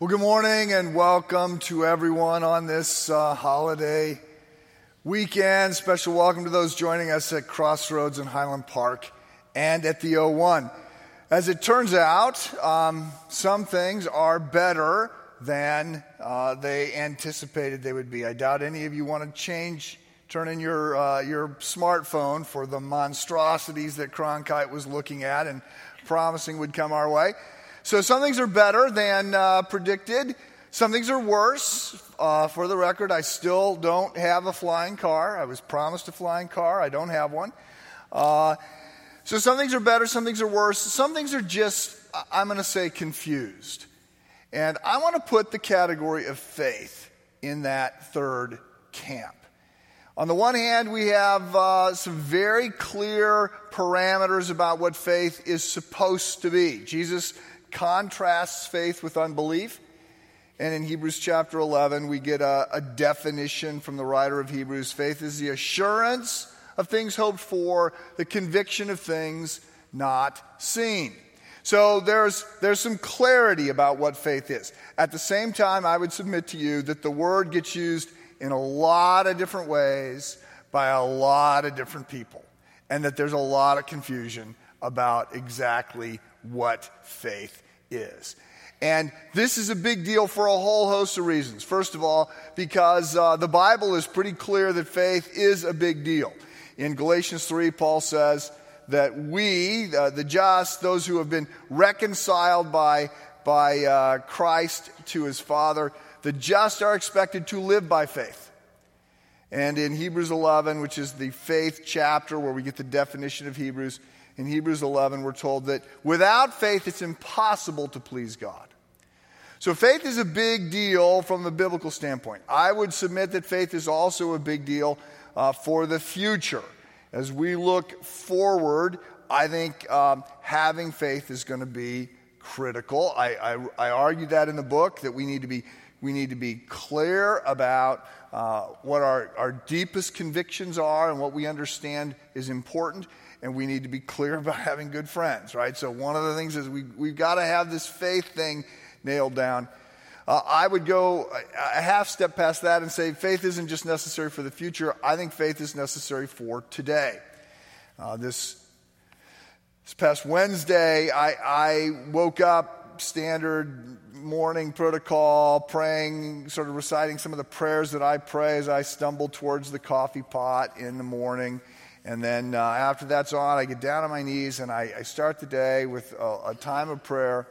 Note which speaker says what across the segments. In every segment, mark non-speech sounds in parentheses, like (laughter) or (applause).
Speaker 1: Well, good morning and welcome to everyone on this uh, holiday weekend. Special welcome to those joining us at Crossroads in Highland Park and at the O1. As it turns out, um, some things are better than uh, they anticipated they would be. I doubt any of you want to change, turn in your, uh, your smartphone for the monstrosities that Cronkite was looking at and promising would come our way. So some things are better than uh, predicted. Some things are worse. Uh, for the record, I still don't have a flying car. I was promised a flying car. I don't have one. Uh, so some things are better, some things are worse. Some things are just, I'm going to say, confused. And I want to put the category of faith in that third camp. On the one hand, we have uh, some very clear parameters about what faith is supposed to be. Jesus contrasts faith with unbelief. And in Hebrews chapter 11, we get a, a, definition from the writer of Hebrews faith is the assurance of things hoped for, the conviction of things not seen. So there's, there's some clarity about what faith is. At the same time, I would submit to you that the word gets used in a lot of different ways by a lot of different people, and that there's a lot of confusion about exactly what faith is. And this is a big deal for a whole host of reasons. First of all, because uh, the Bible is pretty clear that faith is a big deal. In Galatians 3, Paul says that we, uh, the just, those who have been reconciled by, by uh, Christ to his Father, the just are expected to live by faith. And in Hebrews 11, which is the faith chapter where we get the definition of Hebrews, in Hebrews 11, we're told that without faith, it's impossible to please God. So, faith is a big deal from the biblical standpoint. I would submit that faith is also a big deal uh, for the future. As we look forward, I think um, having faith is going to be critical. I, I, I, argue that in the book that we need to be, we need to be clear about uh, what our, our deepest convictions are and what we understand is important and we need to be clear about having good friends, right? So, one of the things is we, we've got to have this faith thing nailed down. Uh, I would go a half step past that and say faith isn't just necessary for the future. I think faith is necessary for today. Uh, this, this past Wednesday, I, I woke up standard morning protocol, praying, sort of reciting some of the prayers that I pray as I stumble towards the coffee pot in the morning. And then uh, after that's on, I get down on my knees and I, I start the day with a, a, time of prayer.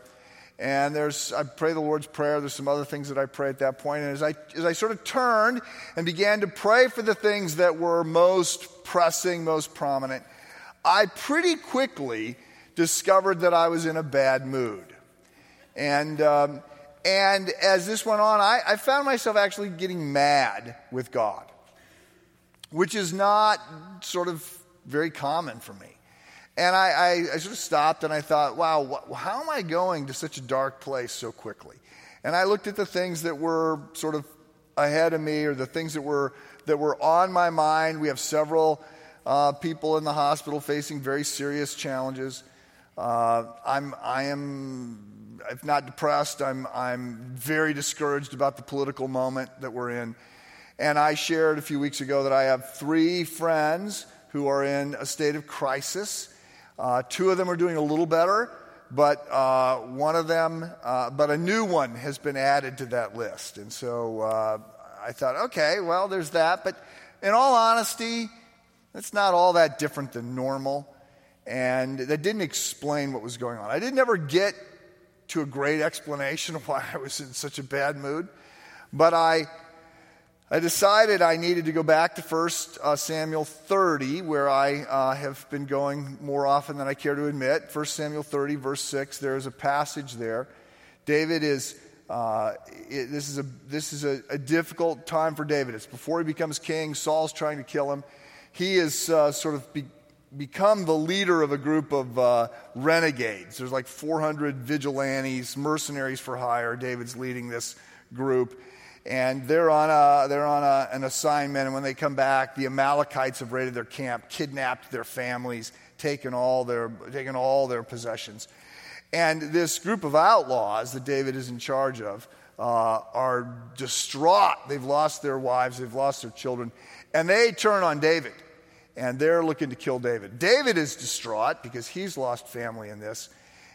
Speaker 1: And there's, I pray the Lord's Prayer. There's some other things that I pray at that point. And as I, as I sort of turned and began to pray for the things that were most pressing, most prominent, I pretty quickly discovered that I was in a bad mood. And, um, and as this went on, I, I found myself actually getting mad with God which is not sort of very common for me. And I, I, I, sort of stopped and I thought, wow, wh- how am I going to such a dark place so quickly? And I looked at the things that were sort of ahead of me or the things that were, that were on my mind. We have several uh, people in the hospital facing very serious challenges. Uh, I'm, I am, if not depressed, I'm, I'm very discouraged about the political moment that we're in. And I shared a few weeks ago that I have three friends who are in a state of crisis. Uh, two of them are doing a little better, but uh, one of them, uh, but a new one has been added to that list. And so uh, I thought, okay, well, there's that. But in all honesty, it's not all that different than normal. And that didn't explain what was going on. I didn't ever get to a great explanation of why I was in such a bad mood, but I I decided I needed to go back to 1 uh, Samuel 30, where I uh, have been going more often than I care to admit. 1 Samuel 30, verse 6, there is a passage there. David is, uh, it, this is, a, this is a, a, difficult time for David. It's before he becomes king, Saul's trying to kill him. He is uh, sort of be, become the leader of a group of uh, renegades. There's like 400 vigilantes, mercenaries for hire. David's leading this group and they're on, a, they're on a, an assignment. And when they come back, the Amalekites have raided their camp, kidnapped their families, taken all their, taken all their possessions. And this group of outlaws that David is in charge of uh, are distraught. They've lost their wives, they've lost their children, and they turn on David. And they're looking to kill David. David is distraught because he's lost family in this.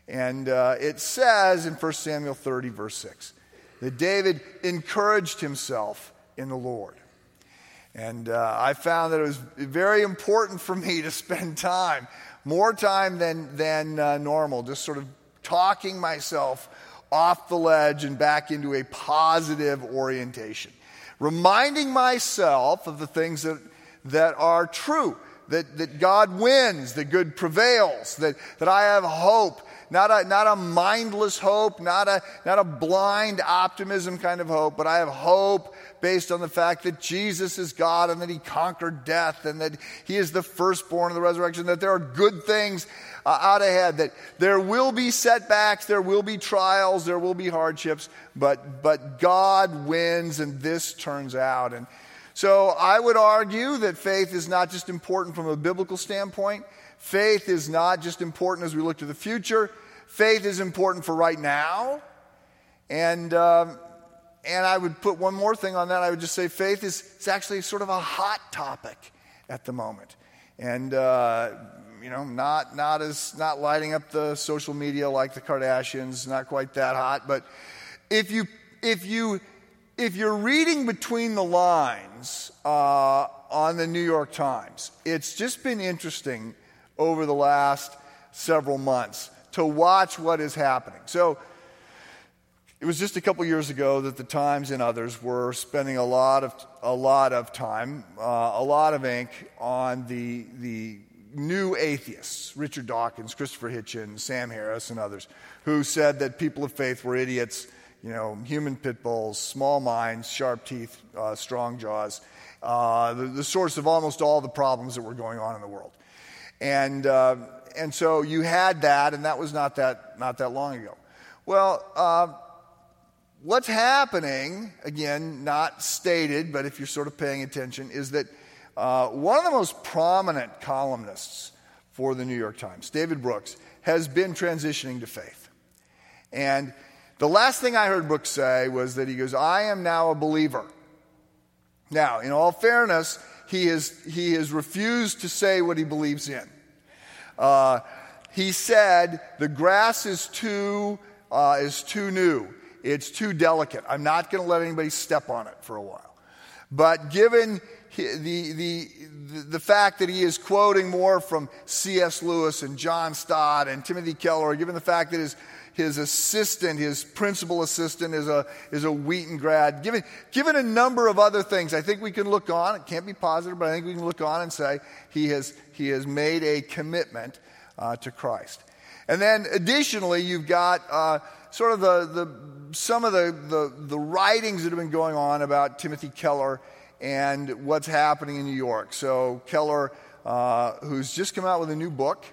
Speaker 1: And uh, it says in 1 Samuel 30, verse 6, that David encouraged himself in the Lord. And uh, I found that it was very important for me to spend time, more time than, than uh, normal, just sort of talking myself off the ledge and back into a positive orientation. Reminding myself of the things that, that are true, that, that God wins, that good prevails, that, that I have hope, not a, not a mindless hope, not a, not a blind optimism kind of hope, but I have hope based on the fact that Jesus is God and that he conquered death and that he is the firstborn of the resurrection, that there are good things uh, out ahead, that there will be setbacks, there will be trials, there will be hardships, but, but God wins and this turns out. And so I would argue that faith is not just important from a biblical standpoint. Faith is not just important as we look to the future. Faith is important for right now. And, um, and I would put one more thing on that. I would just say faith is it's actually sort of a hot topic at the moment. And, uh, you know, not, not, as, not lighting up the social media like the Kardashians, not quite that hot. But if, you, if, you, if you're reading between the lines uh, on the New York Times, it's just been interesting over the last several months to watch what is happening. So it was just a couple years ago that the Times and others were spending a lot of, a lot of time, uh, a lot of ink on the, the new atheists, Richard Dawkins, Christopher Hitchens, Sam Harris, and others, who said that people of faith were idiots, you know, human pit bulls, small minds, sharp teeth, uh, strong jaws, uh, the, the, source of almost all the problems that were going on in the world. And uh, and so you had that, and that was not that, not that long ago. Well, uh, what's happening, again, not stated, but if you're sort of paying attention, is that uh, one of the most prominent columnists for the New York Times, David Brooks, has been transitioning to faith. And the last thing I heard Brooks say was that he goes, I am now a believer. Now, in all fairness, he has, he has refused to say what he believes in. Uh, he said, The grass is too, uh, is too new. It's too delicate. I'm not going to let anybody step on it for a while. But given the, the, the fact that he is quoting more from C.S. Lewis and John Stott and Timothy Keller, given the fact that his, his assistant, his principal assistant, is a, is a Wheaton grad, given, given a number of other things, I think we can look on, it can't be positive, but I think we can look on and say he has, he has made a commitment uh, to Christ. And then additionally, you've got uh, sort of the, the, some of the, the, the writings that have been going on about Timothy Keller and what's happening in New York. So, Keller, uh, who's just come out with a new book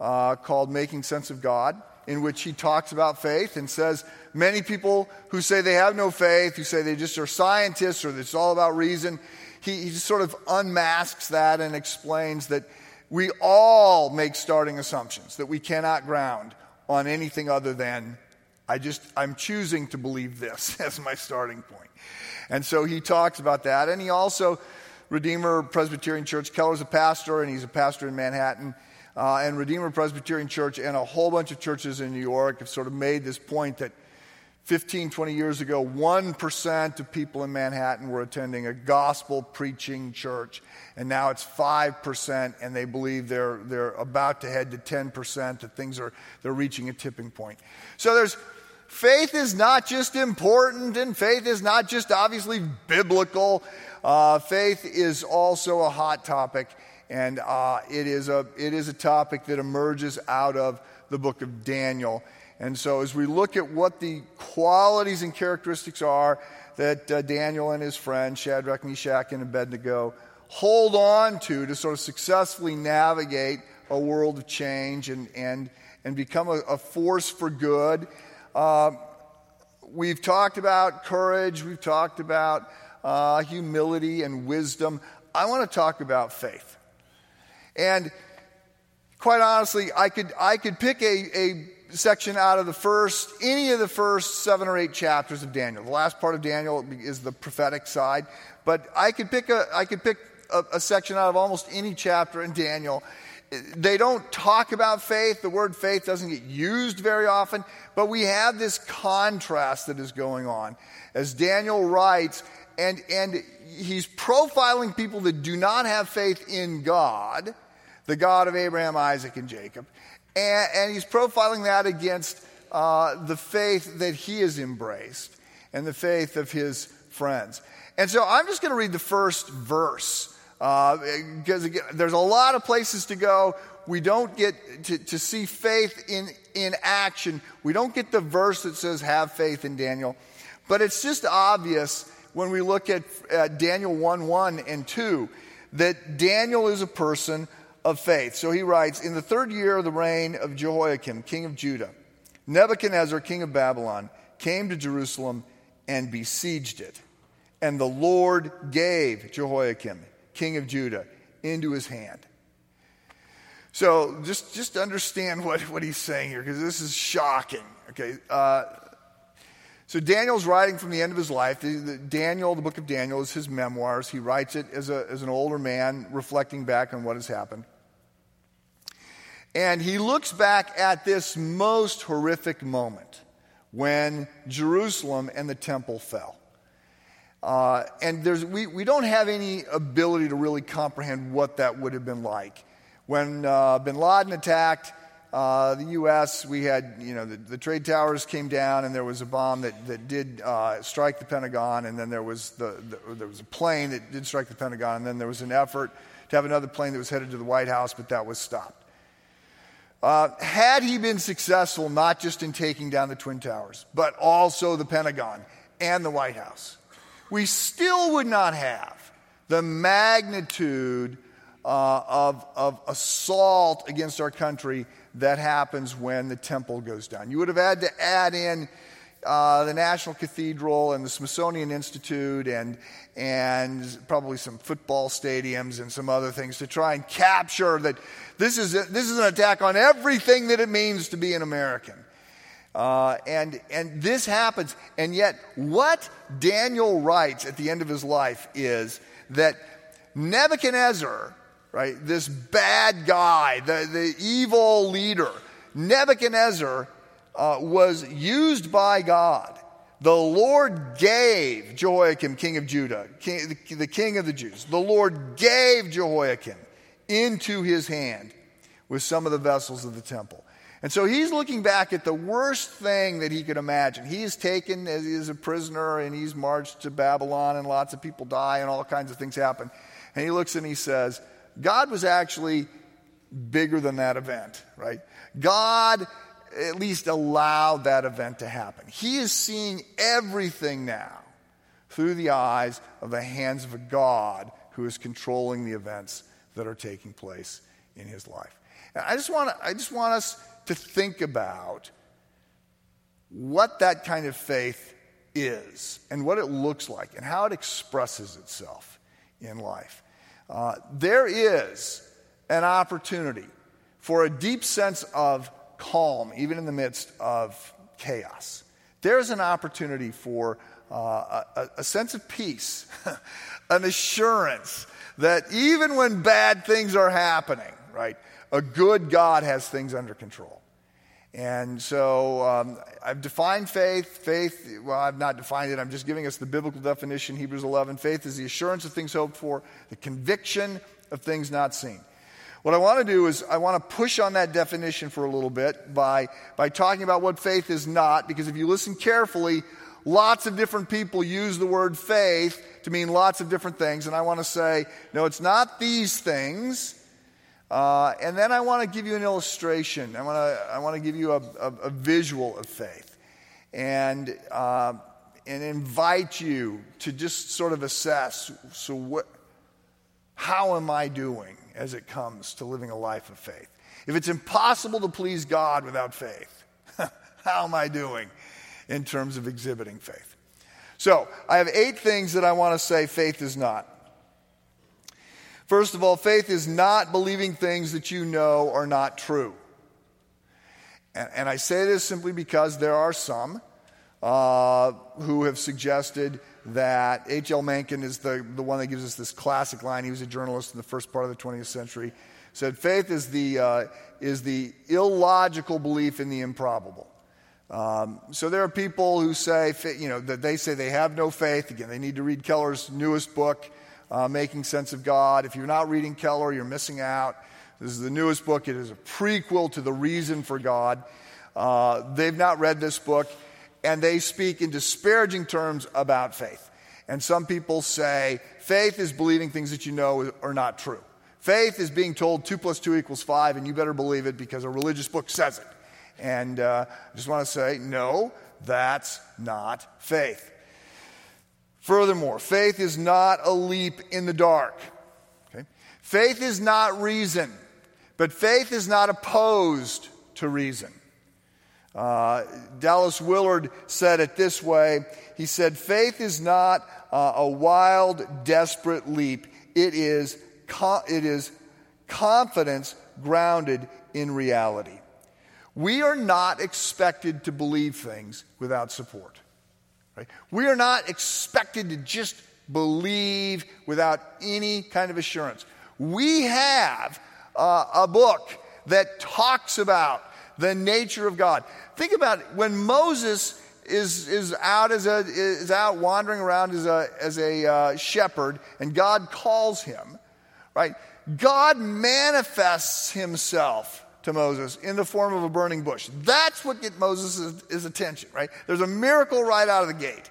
Speaker 1: uh, called Making Sense of God, in which he talks about faith and says many people who say they have no faith, who say they just are scientists or it's all about reason, he, he just sort of unmasks that and explains that we all make starting assumptions that we cannot ground on anything other than I just, I'm choosing to believe this (laughs) as my starting point. And so he talks about that. And he also, Redeemer Presbyterian Church, Keller's a pastor, and he's a pastor in Manhattan. Uh, and Redeemer Presbyterian Church and a whole bunch of churches in New York have sort of made this point that 15, 20 years ago, 1% of people in Manhattan were attending a gospel preaching church. And now it's 5%, and they believe they're, they're about to head to 10%, that things are, they're reaching a tipping point. So there's, faith is not just important, and faith is not just obviously biblical. Uh, faith is also a hot topic, and uh, it, is a, it is a topic that emerges out of the book of Daniel. And so, as we look at what the qualities and characteristics are that uh, Daniel and his friends, Shadrach, Meshach, and Abednego, hold on to to sort of successfully navigate a world of change and, and, and become a, a force for good. Uh, we've talked about courage, we've talked about uh, humility and wisdom. I want to talk about faith. And quite honestly, I could, I could pick a, a section out of the first, any of the first seven or eight chapters of Daniel. The last part of Daniel is the prophetic side, but I could pick a, I could pick a, a section out of almost any chapter in Daniel. They don't talk about faith. The word faith doesn't get used very often, but we have this contrast that is going on. As Daniel writes, and, and he's profiling people that do not have faith in God, the God of Abraham, Isaac, and Jacob. And, and he's profiling that against uh, the faith that he has embraced and the faith of his friends. And so I'm just going to read the first verse uh, because again, there's a lot of places to go. We don't get to, to see faith in, in action. We don't get the verse that says, have faith in Daniel. But it's just obvious when we look at uh, Daniel 1 1 and 2 that Daniel is a person of faith. So he writes In the third year of the reign of Jehoiakim, king of Judah, Nebuchadnezzar, king of Babylon, came to Jerusalem and besieged it. And the Lord gave Jehoiakim, king of Judah, into his hand. So just, just understand what, what he's saying here, because this is shocking. Okay, uh, so Daniel's writing from the end of his life. The, Daniel, the book of Daniel, is his memoirs. He writes it as, a, as an older man, reflecting back on what has happened. And he looks back at this most horrific moment when Jerusalem and the temple fell. Uh, and we, we don't have any ability to really comprehend what that would have been like. When uh, bin Laden attacked uh, the U.S., we had, you know, the, the, trade towers came down and there was a bomb that, that did uh, strike the Pentagon, and then there was, the, the, there was a plane that did strike the Pentagon, and then there was an effort to have another plane that was headed to the White House, but that was stopped. Uh, had he been successful not just in taking down the Twin Towers, but also the Pentagon and the White House, we still would not have the magnitude uh, of, of assault against our country that happens when the temple goes down. You would have had to add in uh, the National Cathedral and the Smithsonian Institute and, and probably some football stadiums and some other things to try and capture that this is, a, this is an attack on everything that it means to be an American. Uh, and, and this happens. And yet, what Daniel writes at the end of his life is that Nebuchadnezzar, right, this bad guy, the, the evil leader, Nebuchadnezzar uh, was used by God. The Lord gave Jehoiakim, king of Judah, king, the, the king of the Jews, the Lord gave Jehoiakim into his hand with some of the vessels of the temple. And so he's looking back at the worst thing that he could imagine. He is taken as he is a prisoner and he's marched to Babylon and lots of people die and all kinds of things happen. And he looks and he says, God was actually bigger than that event, right? God at least allow that event to happen. He is seeing everything now through the eyes of the hands of a God who is controlling the events that are taking place in his life. And I just want, I just want us to think about what that kind of faith is and what it looks like and how it expresses itself in life. Uh, there is an opportunity for a deep sense of calm, even in the midst of chaos. There's an opportunity for uh, a, a sense of peace, (laughs) an assurance that even when bad things are happening, right, a good God has things under control. And so um, I've defined faith. Faith, well, I've not defined it. I'm just giving us the biblical definition, Hebrews 11. Faith is the assurance of things hoped for, the conviction of things not seen. What I want to do is I want to push on that definition for a little bit by, by talking about what faith is not, because if you listen carefully, lots of different people use the word faith to mean lots of different things. And I want to say, no, it's not these things. Uh, and then I want to give you an illustration. I want to, I want to give you a, a, a visual of faith and, uh, and invite you to just sort of assess so, what, how am I doing? As it comes to living a life of faith. If it's impossible to please God without faith, (laughs) how am I doing in terms of exhibiting faith? So, I have eight things that I want to say faith is not. First of all, faith is not believing things that you know are not true. And, and I say this simply because there are some uh, who have suggested that H.L. Mencken is the, the one that gives us this classic line. He was a journalist in the first part of the 20th century. Said, faith is the, uh, is the illogical belief in the improbable. Um, so there are people who say, you know, that they say they have no faith. Again, they need to read Keller's newest book, uh, Making Sense of God. If you're not reading Keller, you're missing out. This is the newest book. It is a prequel to The Reason for God. Uh, they've not read this book, and they speak in disparaging terms about faith. And some people say faith is believing things that you know are not true. Faith is being told 2 plus 2 equals 5, and you better believe it because a religious book says it. And uh, I just want to say, no, that's not faith. Furthermore, faith is not a leap in the dark. Okay? Faith is not reason, but faith is not opposed to reason. Uh, Dallas Willard said it this way He said, Faith is not uh, a wild, desperate leap, it is, co- it is confidence grounded in reality. We are not expected to believe things without support. Right? We are not expected to just believe without any kind of assurance. We have uh, a book that talks about the nature of God. Think about it. when Moses is, is out as a is out wandering around as a as a uh, shepherd, and God calls him, right? God manifests Himself to Moses in the form of a burning bush. That's what gets Moses' his attention, right? There's a miracle right out of the gate.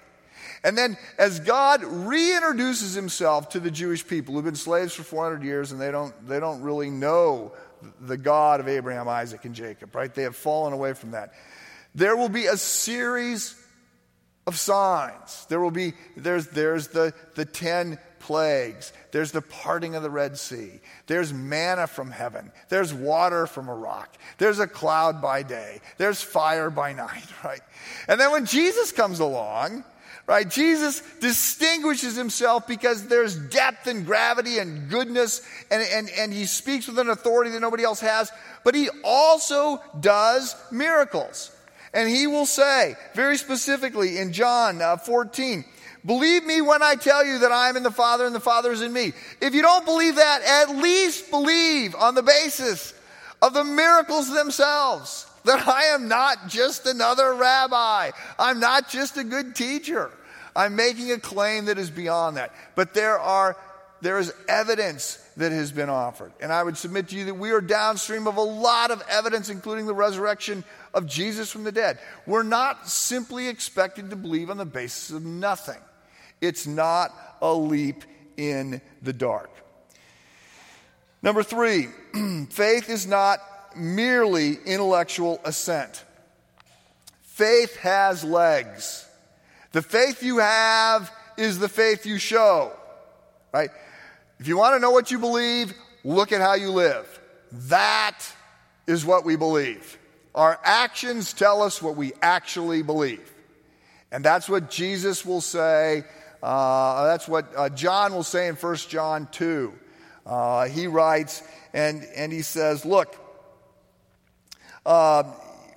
Speaker 1: And then, as God reintroduces himself to the Jewish people who've been slaves for 400 years and they don't, they don't really know the God of Abraham, Isaac, and Jacob, right? They have fallen away from that. There will be a series of signs. There will be, there's, there's the, the 10 plagues. There's the parting of the Red Sea. There's manna from heaven. There's water from a rock. There's a cloud by day. There's fire by night, (laughs) right? And then when Jesus comes along, right, Jesus distinguishes himself because there's depth and gravity and goodness, and, and, and he speaks with an authority that nobody else has, but he also does miracles. And he will say, very specifically in John uh, 14, Believe me when I tell you that I am in the Father and the Father is in me. If you don't believe that, at least believe on the basis of the miracles themselves that I am not just another rabbi. I'm not just a good teacher. I'm making a claim that is beyond that. But there are there is evidence that has been offered. And I would submit to you that we are downstream of a lot of evidence, including the resurrection of Jesus from the dead. We're not simply expected to believe on the basis of nothing. It's not a leap in the dark. Number three, (clears throat) faith is not merely intellectual assent. Faith has legs. The faith you have is the faith you show, right? If you want to know what you believe, look at how you live. That is what we believe. Our actions tell us what we actually believe. And that's what Jesus will say uh, that's what uh, John will say in 1 John 2. Uh, he writes, and, and he says, Look, uh,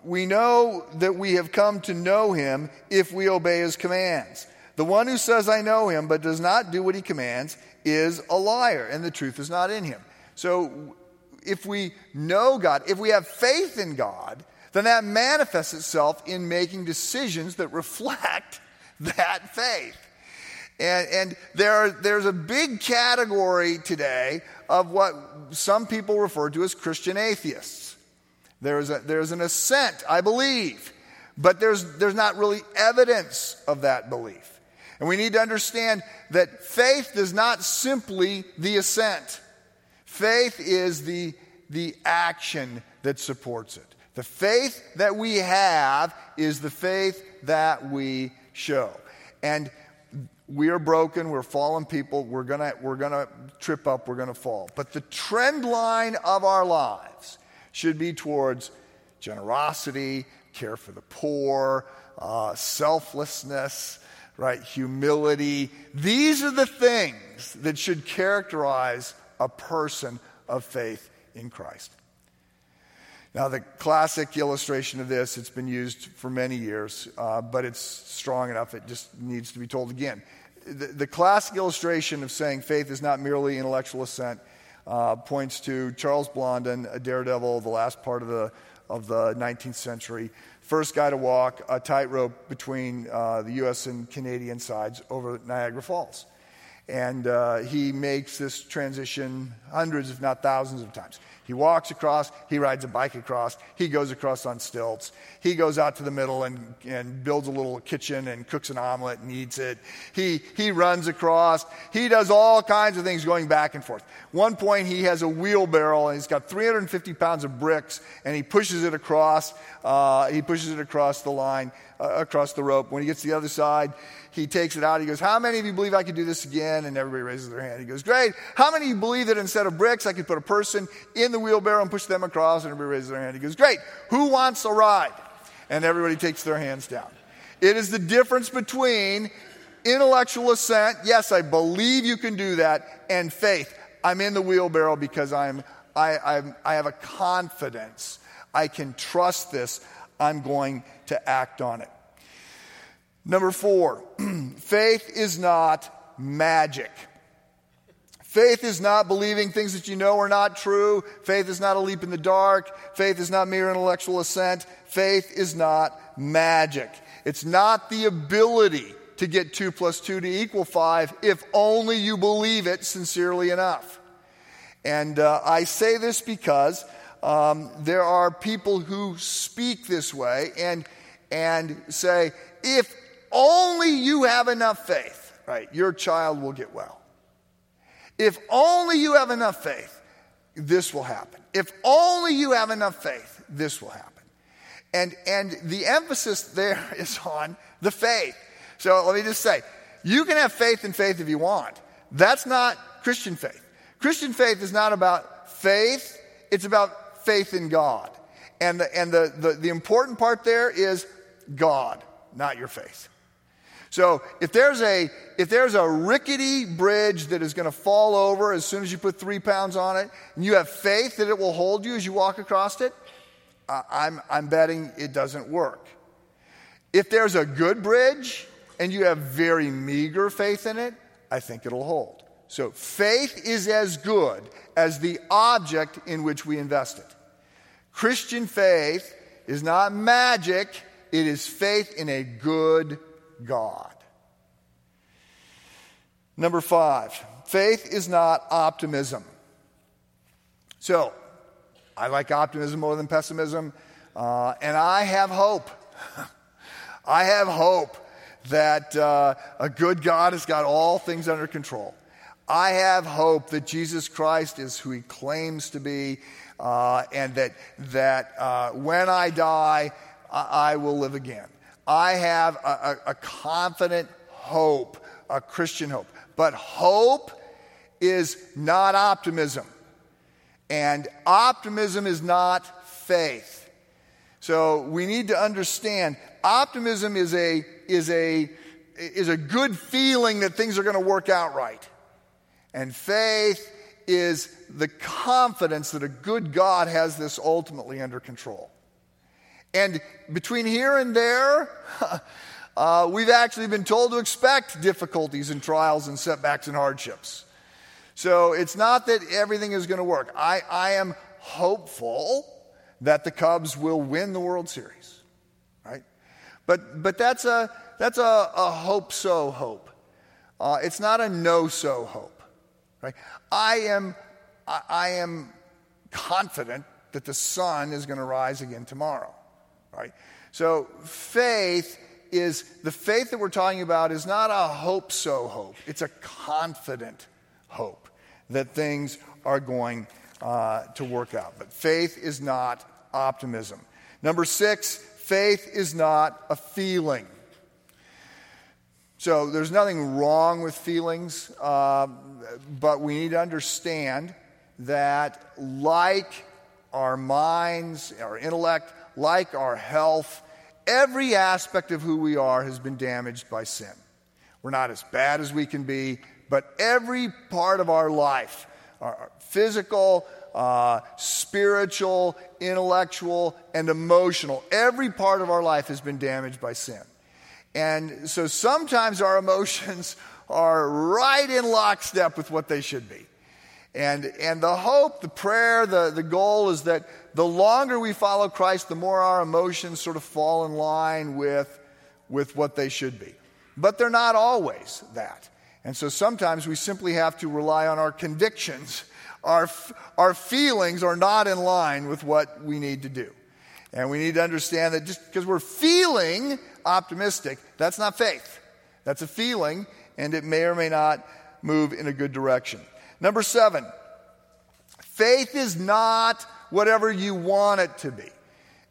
Speaker 1: we know that we have come to know him if we obey his commands. The one who says, I know him, but does not do what he commands, is a liar, and the truth is not in him. So, if we know God, if we have faith in God, then that manifests itself in making decisions that reflect (laughs) that faith. And, and there are, there's a big category today of what some people refer to as Christian atheists. There's, a, there's an assent, I believe, but there's, there's not really evidence of that belief. And we need to understand that faith is not simply the assent, faith is the, the action that supports it. The faith that we have is the faith that we show. And we are broken, we're fallen people, we're gonna, we're gonna trip up, we're gonna fall. But the trend line of our lives should be towards generosity, care for the poor, uh, selflessness, right? Humility. These are the things that should characterize a person of faith in Christ. Now, the classic illustration of this, it's been used for many years, uh, but it's strong enough, it just needs to be told again. The, the classic illustration of saying faith is not merely intellectual assent uh, points to Charles Blondin, a daredevil, the last part of the, of the 19th century. First guy to walk a tightrope between uh, the US and Canadian sides over Niagara Falls. And uh, he makes this transition hundreds, if not thousands, of times. He walks across, he rides a bike across, he goes across on stilts, he goes out to the middle and, and builds a little kitchen and cooks an omelet and eats it. He, he runs across, he does all kinds of things going back and forth. One point, he has a wheelbarrow and he's got 350 pounds of bricks and he pushes it across, uh, he pushes it across the line, uh, across the rope. When he gets to the other side, he takes it out. He goes, How many of you believe I could do this again? And everybody raises their hand. He goes, Great. How many of you believe that instead of bricks, I could put a person in the wheelbarrow and push them across? And everybody raises their hand. He goes, Great. Who wants a ride? And everybody takes their hands down. It is the difference between intellectual assent, yes, I believe you can do that, and faith. I'm in the wheelbarrow because I'm, I, I'm, I have a confidence. I can trust this. I'm going to act on it. Number four, (clears throat) faith is not magic. Faith is not believing things that you know are not true. Faith is not a leap in the dark. Faith is not mere intellectual assent. Faith is not magic. It's not the ability to get two plus two to equal five if only you believe it sincerely enough. And uh, I say this because um, there are people who speak this way and, and say, if only you have enough faith, right, your child will get well. If only you have enough faith, this will happen. If only you have enough faith, this will happen. And, and the emphasis there (laughs) is on the faith. So let me just say, you can have faith in faith if you want. That's not Christian faith. Christian faith is not about faith, it's about faith in God. And the, and the, the, the important part there is God, not your faith. So if there's a if there's a rickety bridge that is going to fall over as soon as you put three pounds on it, and you have faith that it will hold you as you walk across it, I'm I'm betting it doesn't work. If there's a good bridge and you have very meager faith in it, I think it'll hold. So faith is as good as the object in which we invest it. Christian faith is not magic, it is faith in a good God. Number five, faith is not optimism. So, I like optimism more than pessimism, uh, and I have hope. (laughs) I have hope that uh, a good God has got all things under control. I have hope that Jesus Christ is who he claims to be, uh, and that, that uh, when I die, I, I will live again. I have a, a, a confident hope, a Christian hope. But hope is not optimism. And optimism is not faith. So we need to understand optimism is a, is a, is a good feeling that things are going to work out right. And faith is the confidence that a good God has this ultimately under control. And between here and there, (laughs) uh, we've actually been told to expect difficulties and trials and setbacks and hardships. So it's not that everything is going to work. I, I am hopeful that the Cubs will win the World Series, right? But, but that's a, that's a, a hope so hope. Uh, it's not a know so hope, right? I am, I, am confident that the sun is going to rise again tomorrow right? So faith is the faith that we're talking about is not a hope so hope, it's a confident hope that things are going uh, to work out. But faith is not optimism. Number six, faith is not a feeling. So there's nothing wrong with feelings, uh, but we need to understand that, like our minds, our intellect, like our health, every aspect of who we are has been damaged by sin. We're not as bad as we can be, but every part of our life, our physical, uh, spiritual, intellectual, and emotional. Every part of our life has been damaged by sin. And so sometimes our emotions (laughs) are right in lockstep with what they should be. And, and the hope, the prayer, the, the goal is that the longer we follow Christ, the more our emotions sort of fall in line with, with what they should be. But they're not always that. And so sometimes we simply have to rely on our convictions. Our, our feelings are not in line with what we need to do. And we need to understand that just because we're feeling optimistic, that's not faith. That's a feeling, and it may or may not move in a good direction. Number seven, faith is not whatever you want it to be.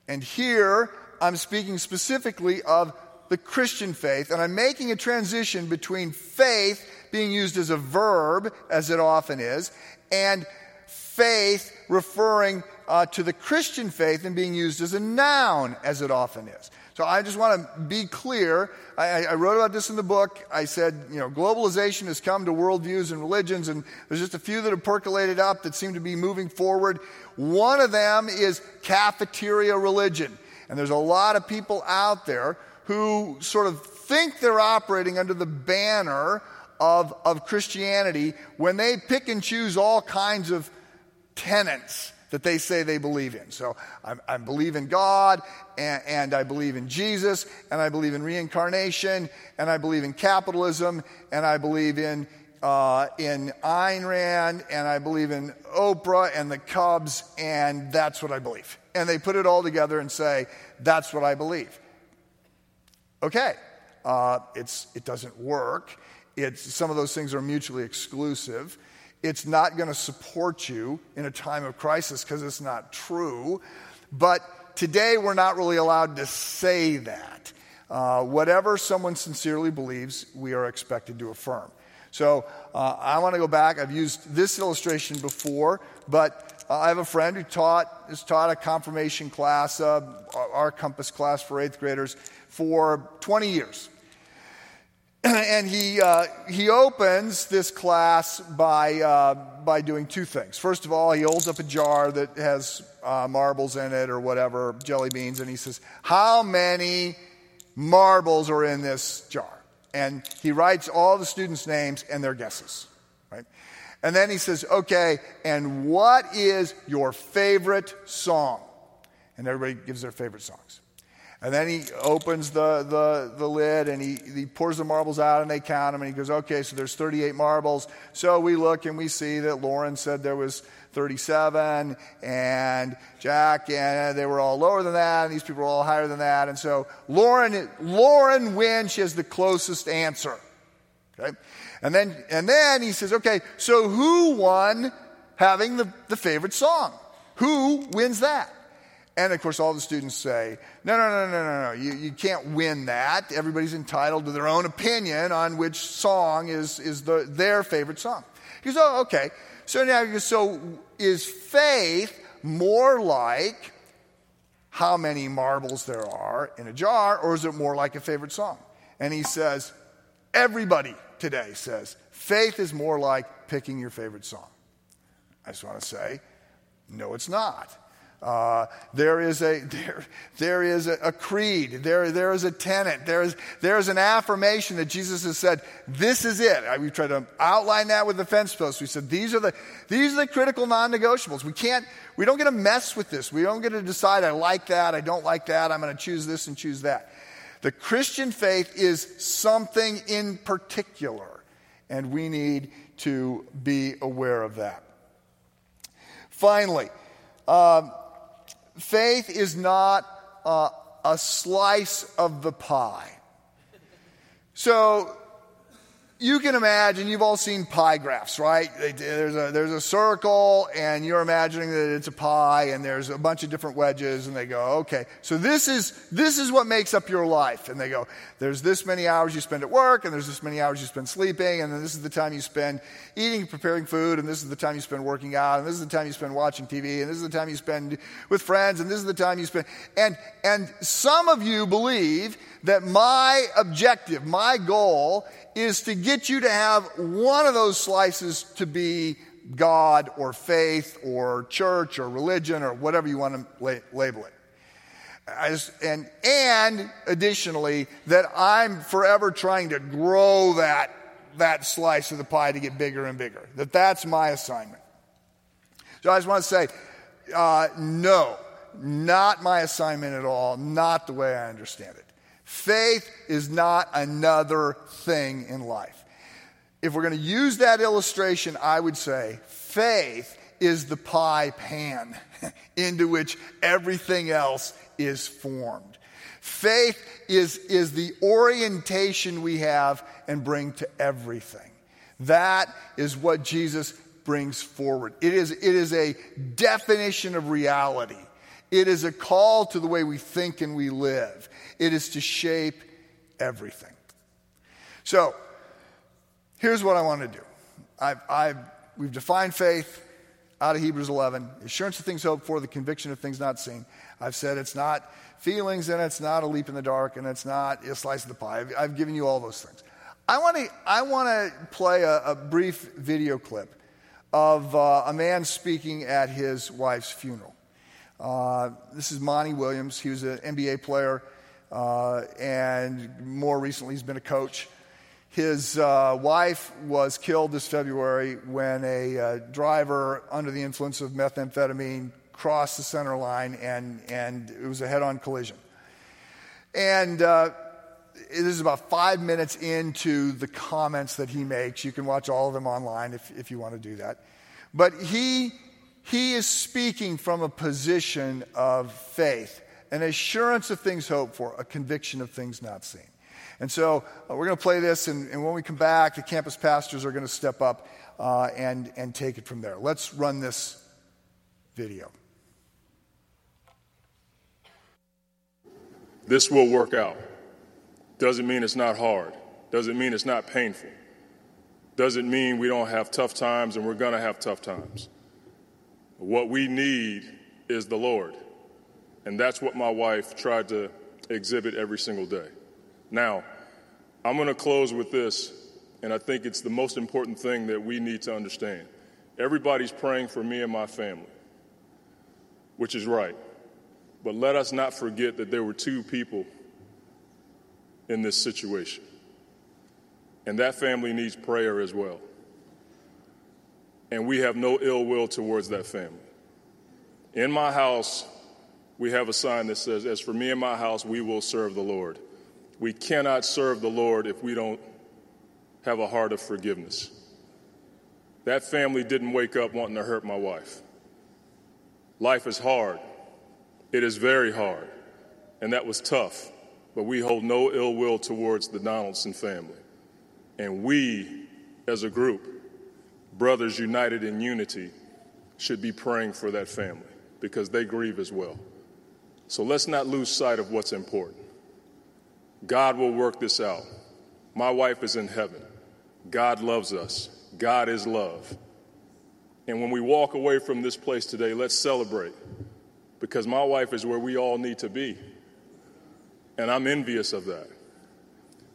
Speaker 1: And here I'm speaking specifically of the Christian faith, and I'm making a transition between faith being used as a verb, as it often is, and faith referring uh, to the Christian faith and being used as a noun, as it often is. So I just want to be clear. I, I, wrote about this in the book. I said, you know, globalization has come to worldviews and religions, and there's just a few that have percolated up that seem to be moving forward. One of them is cafeteria religion. And there's a lot of people out there who sort of think they're operating under the banner of, of Christianity when they pick and choose all kinds of tenets that they say they believe in. So I, I believe in God, and, and, I believe in Jesus, and I believe in reincarnation, and I believe in capitalism, and I believe in uh, in Ayn Rand, and I believe in Oprah and the Cubs, and that's what I believe. And they put it all together and say, that's what I believe. Okay, uh, it's, it doesn't work. It's, some of those things are mutually exclusive. It's not going to support you in a time of crisis because it's not true. But today we're not really allowed to say that. Uh, whatever someone sincerely believes, we are expected to affirm. So uh, I want to go back. I've used this illustration before, but uh, I have a friend who taught has taught a confirmation class, uh, our Compass class for eighth graders, for 20 years. (clears throat) and he, uh, he opens this class by, uh, by doing two things. First of all, he holds up a jar that has uh, marbles in it or whatever, jelly beans, and he says, How many marbles are in this jar? And he writes all the students' names and their guesses, right? And then he says, Okay, and what is your favorite song? And everybody gives their favorite songs. And then he opens the, the, the lid and he, he pours the marbles out and they count them and he goes, okay, so there's 38 marbles. So we look and we see that Lauren said there was 37 and Jack and they were all lower than that and these people were all higher than that. And so Lauren, Lauren wins. She has the closest answer. Okay. And then, and then he says, okay, so who won having the, the favorite song? Who wins that? And of course, all the students say, no, no, no, no, no, no, you, you can't win that. Everybody's entitled to their own opinion on which song is, is the, their favorite song. He goes, oh, okay. So now, so is faith more like how many marbles there are in a jar, or is it more like a favorite song? And he says, everybody today says, faith is more like picking your favorite song. I just want to say, no, it's not. Uh, there is a there, there is a, a, creed. There there is a tenet. There is there is an affirmation that Jesus has said. This is it. We tried to outline that with the fence posts. We said these are the these are the critical non-negotiables. We can't we don't get to mess with this. We don't get to decide. I like that. I don't like that. I'm going to choose this and choose that. The Christian faith is something in particular, and we need to be aware of that. Finally. Um, faith is not uh, a slice of the pie. So you can imagine, you've all seen pie graphs, right? There's a, there's a circle, and you're imagining that it's a pie, and there's a bunch of different wedges, and they go, okay, so this is, this is what makes up your life. And they go, there's this many hours you spend at work, and there's this many hours you spend sleeping, and then this is the time you spend eating, preparing food, and this is the time you spend working out, and this is the time you spend watching TV, and this is the time you spend with friends, and this is the time you spend. And, and some of you believe that my objective, my goal, is to get you to have one of those slices to be God or faith or church or religion or whatever you want to la- label it. As, and, and additionally, that I'm forever trying to grow that, that slice of the pie to get bigger and bigger. That that's my assignment. So I just want to say, uh, no, not my assignment at all, not the way I understand it. Faith is not another thing in life. If we're going to use that illustration, I would say faith is the pie pan (laughs) into which everything else is formed. Faith is, is the orientation we have and bring to everything. That is what Jesus brings forward. It is, it is a definition of reality. It is a call to the way we think and we live. It is to shape everything. So, here's what I want to do. I've, I've, we've defined faith out of Hebrews 11 assurance of things hoped for, the conviction of things not seen. I've said it's not feelings and it's not a leap in the dark and it's not a slice of the pie. I've, I've given you all those things. I want to I want to play a, a, brief video clip of uh, a man speaking at his wife's funeral. Uh, this is Monty Williams. He was an NBA player, uh, and more recently, he's been a coach. His uh, wife was killed this February when a uh, driver under the influence of methamphetamine crossed the center line and, and it was a head on collision. And uh, this is about five minutes into the comments that he makes. You can watch all of them online if, if you want to do that. But he, he is speaking from a position of faith, an assurance of things hoped for, a conviction of things not seen. And so uh, we're going to play this, and, and, when we come back, the campus pastors are going to step up uh, and, and take it from there. Let's run this video.
Speaker 2: This will work out. Doesn't mean it's not hard. Doesn't mean it's not painful. Doesn't mean we don't have tough times and we're going to have tough times. What we need is the Lord. And that's what my wife tried to exhibit every single day. Now, I'm going to close with this, and I think it's the most important thing that we need to understand. Everybody's praying for me and my family, which is right. But let us not forget that there were two people in this situation. And that family needs prayer as well. And we have no ill will towards that family. In my house, we have a sign that says, As for me and my house, we will serve the Lord. We cannot serve the Lord if we don't have a heart of forgiveness. That family didn't wake up wanting to hurt my wife. Life is hard. It is very hard. And that was tough. But we hold no ill will towards the Donaldson family. And we, as a group, brothers united in unity, should be praying for that family because they grieve as well. So let's not lose sight of what's important. God will work this out. My wife is in heaven. God loves us. God is love. And when we walk away from this place today, let's celebrate because my wife is where we all need to be. And I'm envious of that.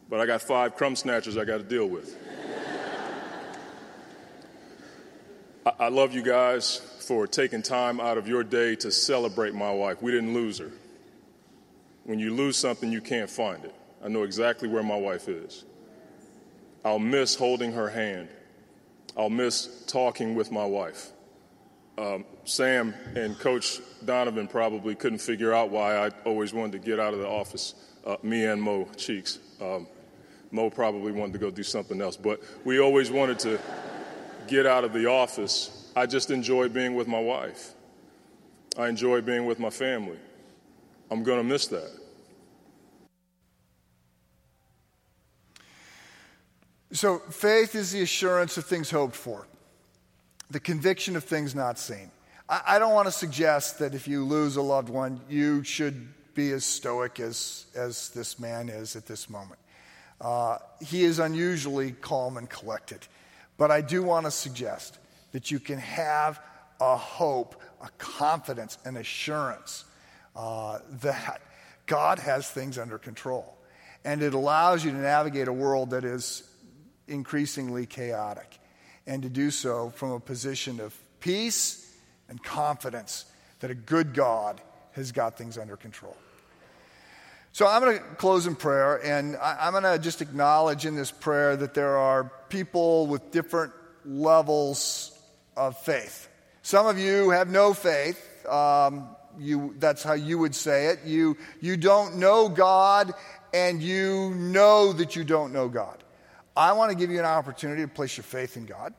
Speaker 2: But I got five crumb snatchers I got to deal with. I-, love you guys for taking time out of your day to celebrate my wife. We didn't lose her. When you lose something, you can't find it. I know exactly where my wife is. I'll miss holding her hand. I'll miss talking with my wife. Um, Sam and Coach Donovan probably couldn't figure out why I always wanted to get out of the office, uh, me and Mo Cheeks. Um, Mo probably wanted to go do something else, but we always wanted to get out of the office. I just enjoy being with my wife. I enjoy being with my family. I'm going to miss that.
Speaker 1: So, faith is the assurance of things hoped for, the conviction of things not seen. I, I don't want to suggest that if you lose a loved one, you should be as stoic as, as this man is at this moment. Uh, he is unusually calm and collected. But I do want to suggest that you can have a hope, a confidence, an assurance uh, that God has things under control. And it allows you to navigate a world that is increasingly chaotic. and to do so from a position of peace and confidence that a good God has got things under control. So I'm going to close in prayer, and I'm going to just acknowledge in this prayer that there are people with different levels of faith. Some of you have no faith. Um, you, that's how you would say it. You, you don't know God, and you know that you don't know God. I want to give you an opportunity to place your faith in God.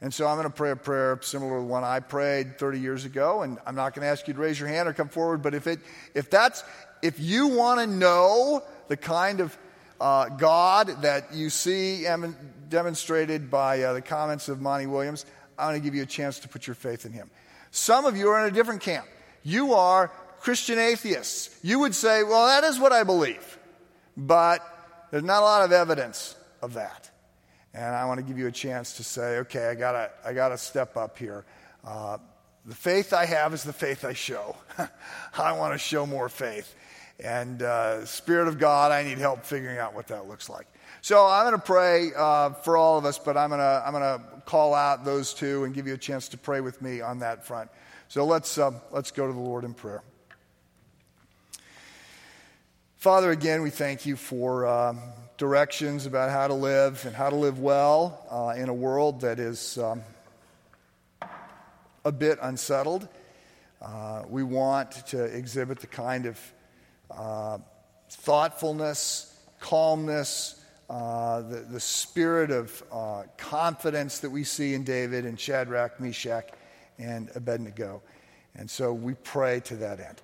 Speaker 1: And so I'm going to pray a prayer similar to the one I prayed 30 years ago. And I'm not going to ask you to raise your hand or come forward, but if, it, if, that's, if you want to know the kind of uh, God that you see em- demonstrated by uh, the comments of Monty Williams, I want to give you a chance to put your faith in him. Some of you are in a different camp. You are Christian atheists. You would say, well, that is what I believe. But there's not a lot of evidence of that. And I want to give you a chance to say, okay, I gotta, I gotta step up here. Uh, the faith I have is the faith I show. (laughs) I want to show more faith. And uh, Spirit of God, I need help figuring out what that looks like. So I'm going to pray uh, for all of us, but I'm going to I'm going to call out those two and give you a chance to pray with me on that front. So let's uh, let's go to the Lord in prayer. Father, again, we thank you for um, directions about how to live and how to live well uh, in a world that is um, a bit unsettled. Uh, we want to exhibit the kind of uh, thoughtfulness, calmness, uh, the, the spirit of uh, confidence that we see in David and Shadrach, Meshach, and Abednego. And so we pray to that end.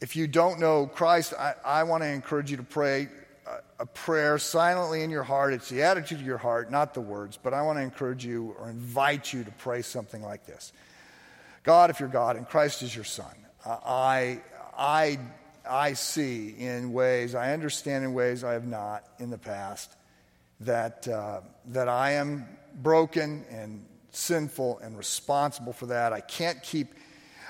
Speaker 1: If you don't know Christ, I, I want to encourage you to pray a prayer silently in your heart. It's the attitude of your heart, not the words. But I want to encourage you or invite you to pray something like this God, if you're God and Christ is your Son, I, I, I see in ways, I understand in ways I have not in the past, that, uh, that I am broken and sinful and responsible for that. I can't keep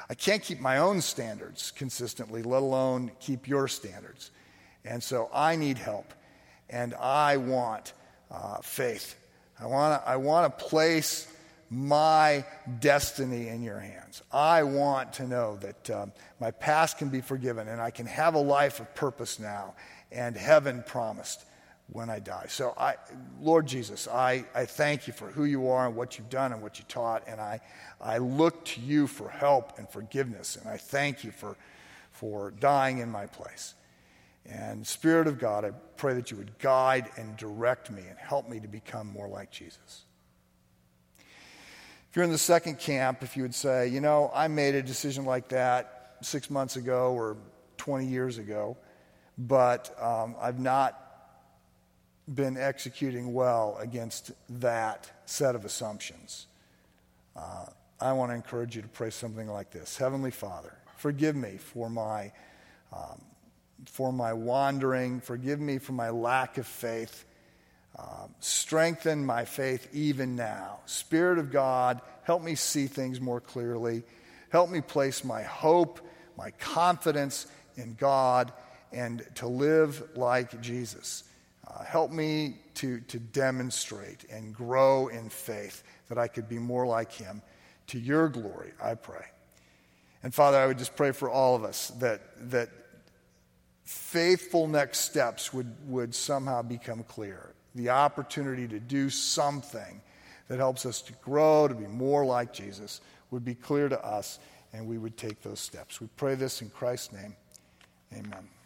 Speaker 1: I can't keep my own standards consistently, let alone keep your standards. And so I need help, and I want uh, faith. I want to I wanna place my destiny in your hands. I want to know that um, my past can be forgiven and I can have a life of purpose now and heaven promised when I die. So, I, Lord Jesus, I, I thank you for who you are and what you've done and what you taught. And I, I look to you for help and forgiveness. And I thank you for, for dying in my place. And, Spirit of God, I pray that you would guide and direct me and help me to become more like Jesus. If you're in the second camp, if you would say, you know, I made a decision like that six months ago or 20 years ago, but um, I've not been executing well against that set of assumptions. Uh, I want to encourage you to pray something like this Heavenly Father, forgive me for my, um, for my wandering, forgive me for my lack of faith. Uh, strengthen my faith even now. Spirit of God, help me see things more clearly. Help me place my hope, my confidence in God, and to live like Jesus. Uh, help me to, to demonstrate and grow in faith that I could be more like him. To your glory, I pray. And Father, I would just pray for all of us that, that faithful next steps would, would somehow become clear. The opportunity to do something that helps us to grow, to be more like Jesus, would be clear to us, and we would take those steps. We pray this in Christ's name. Amen.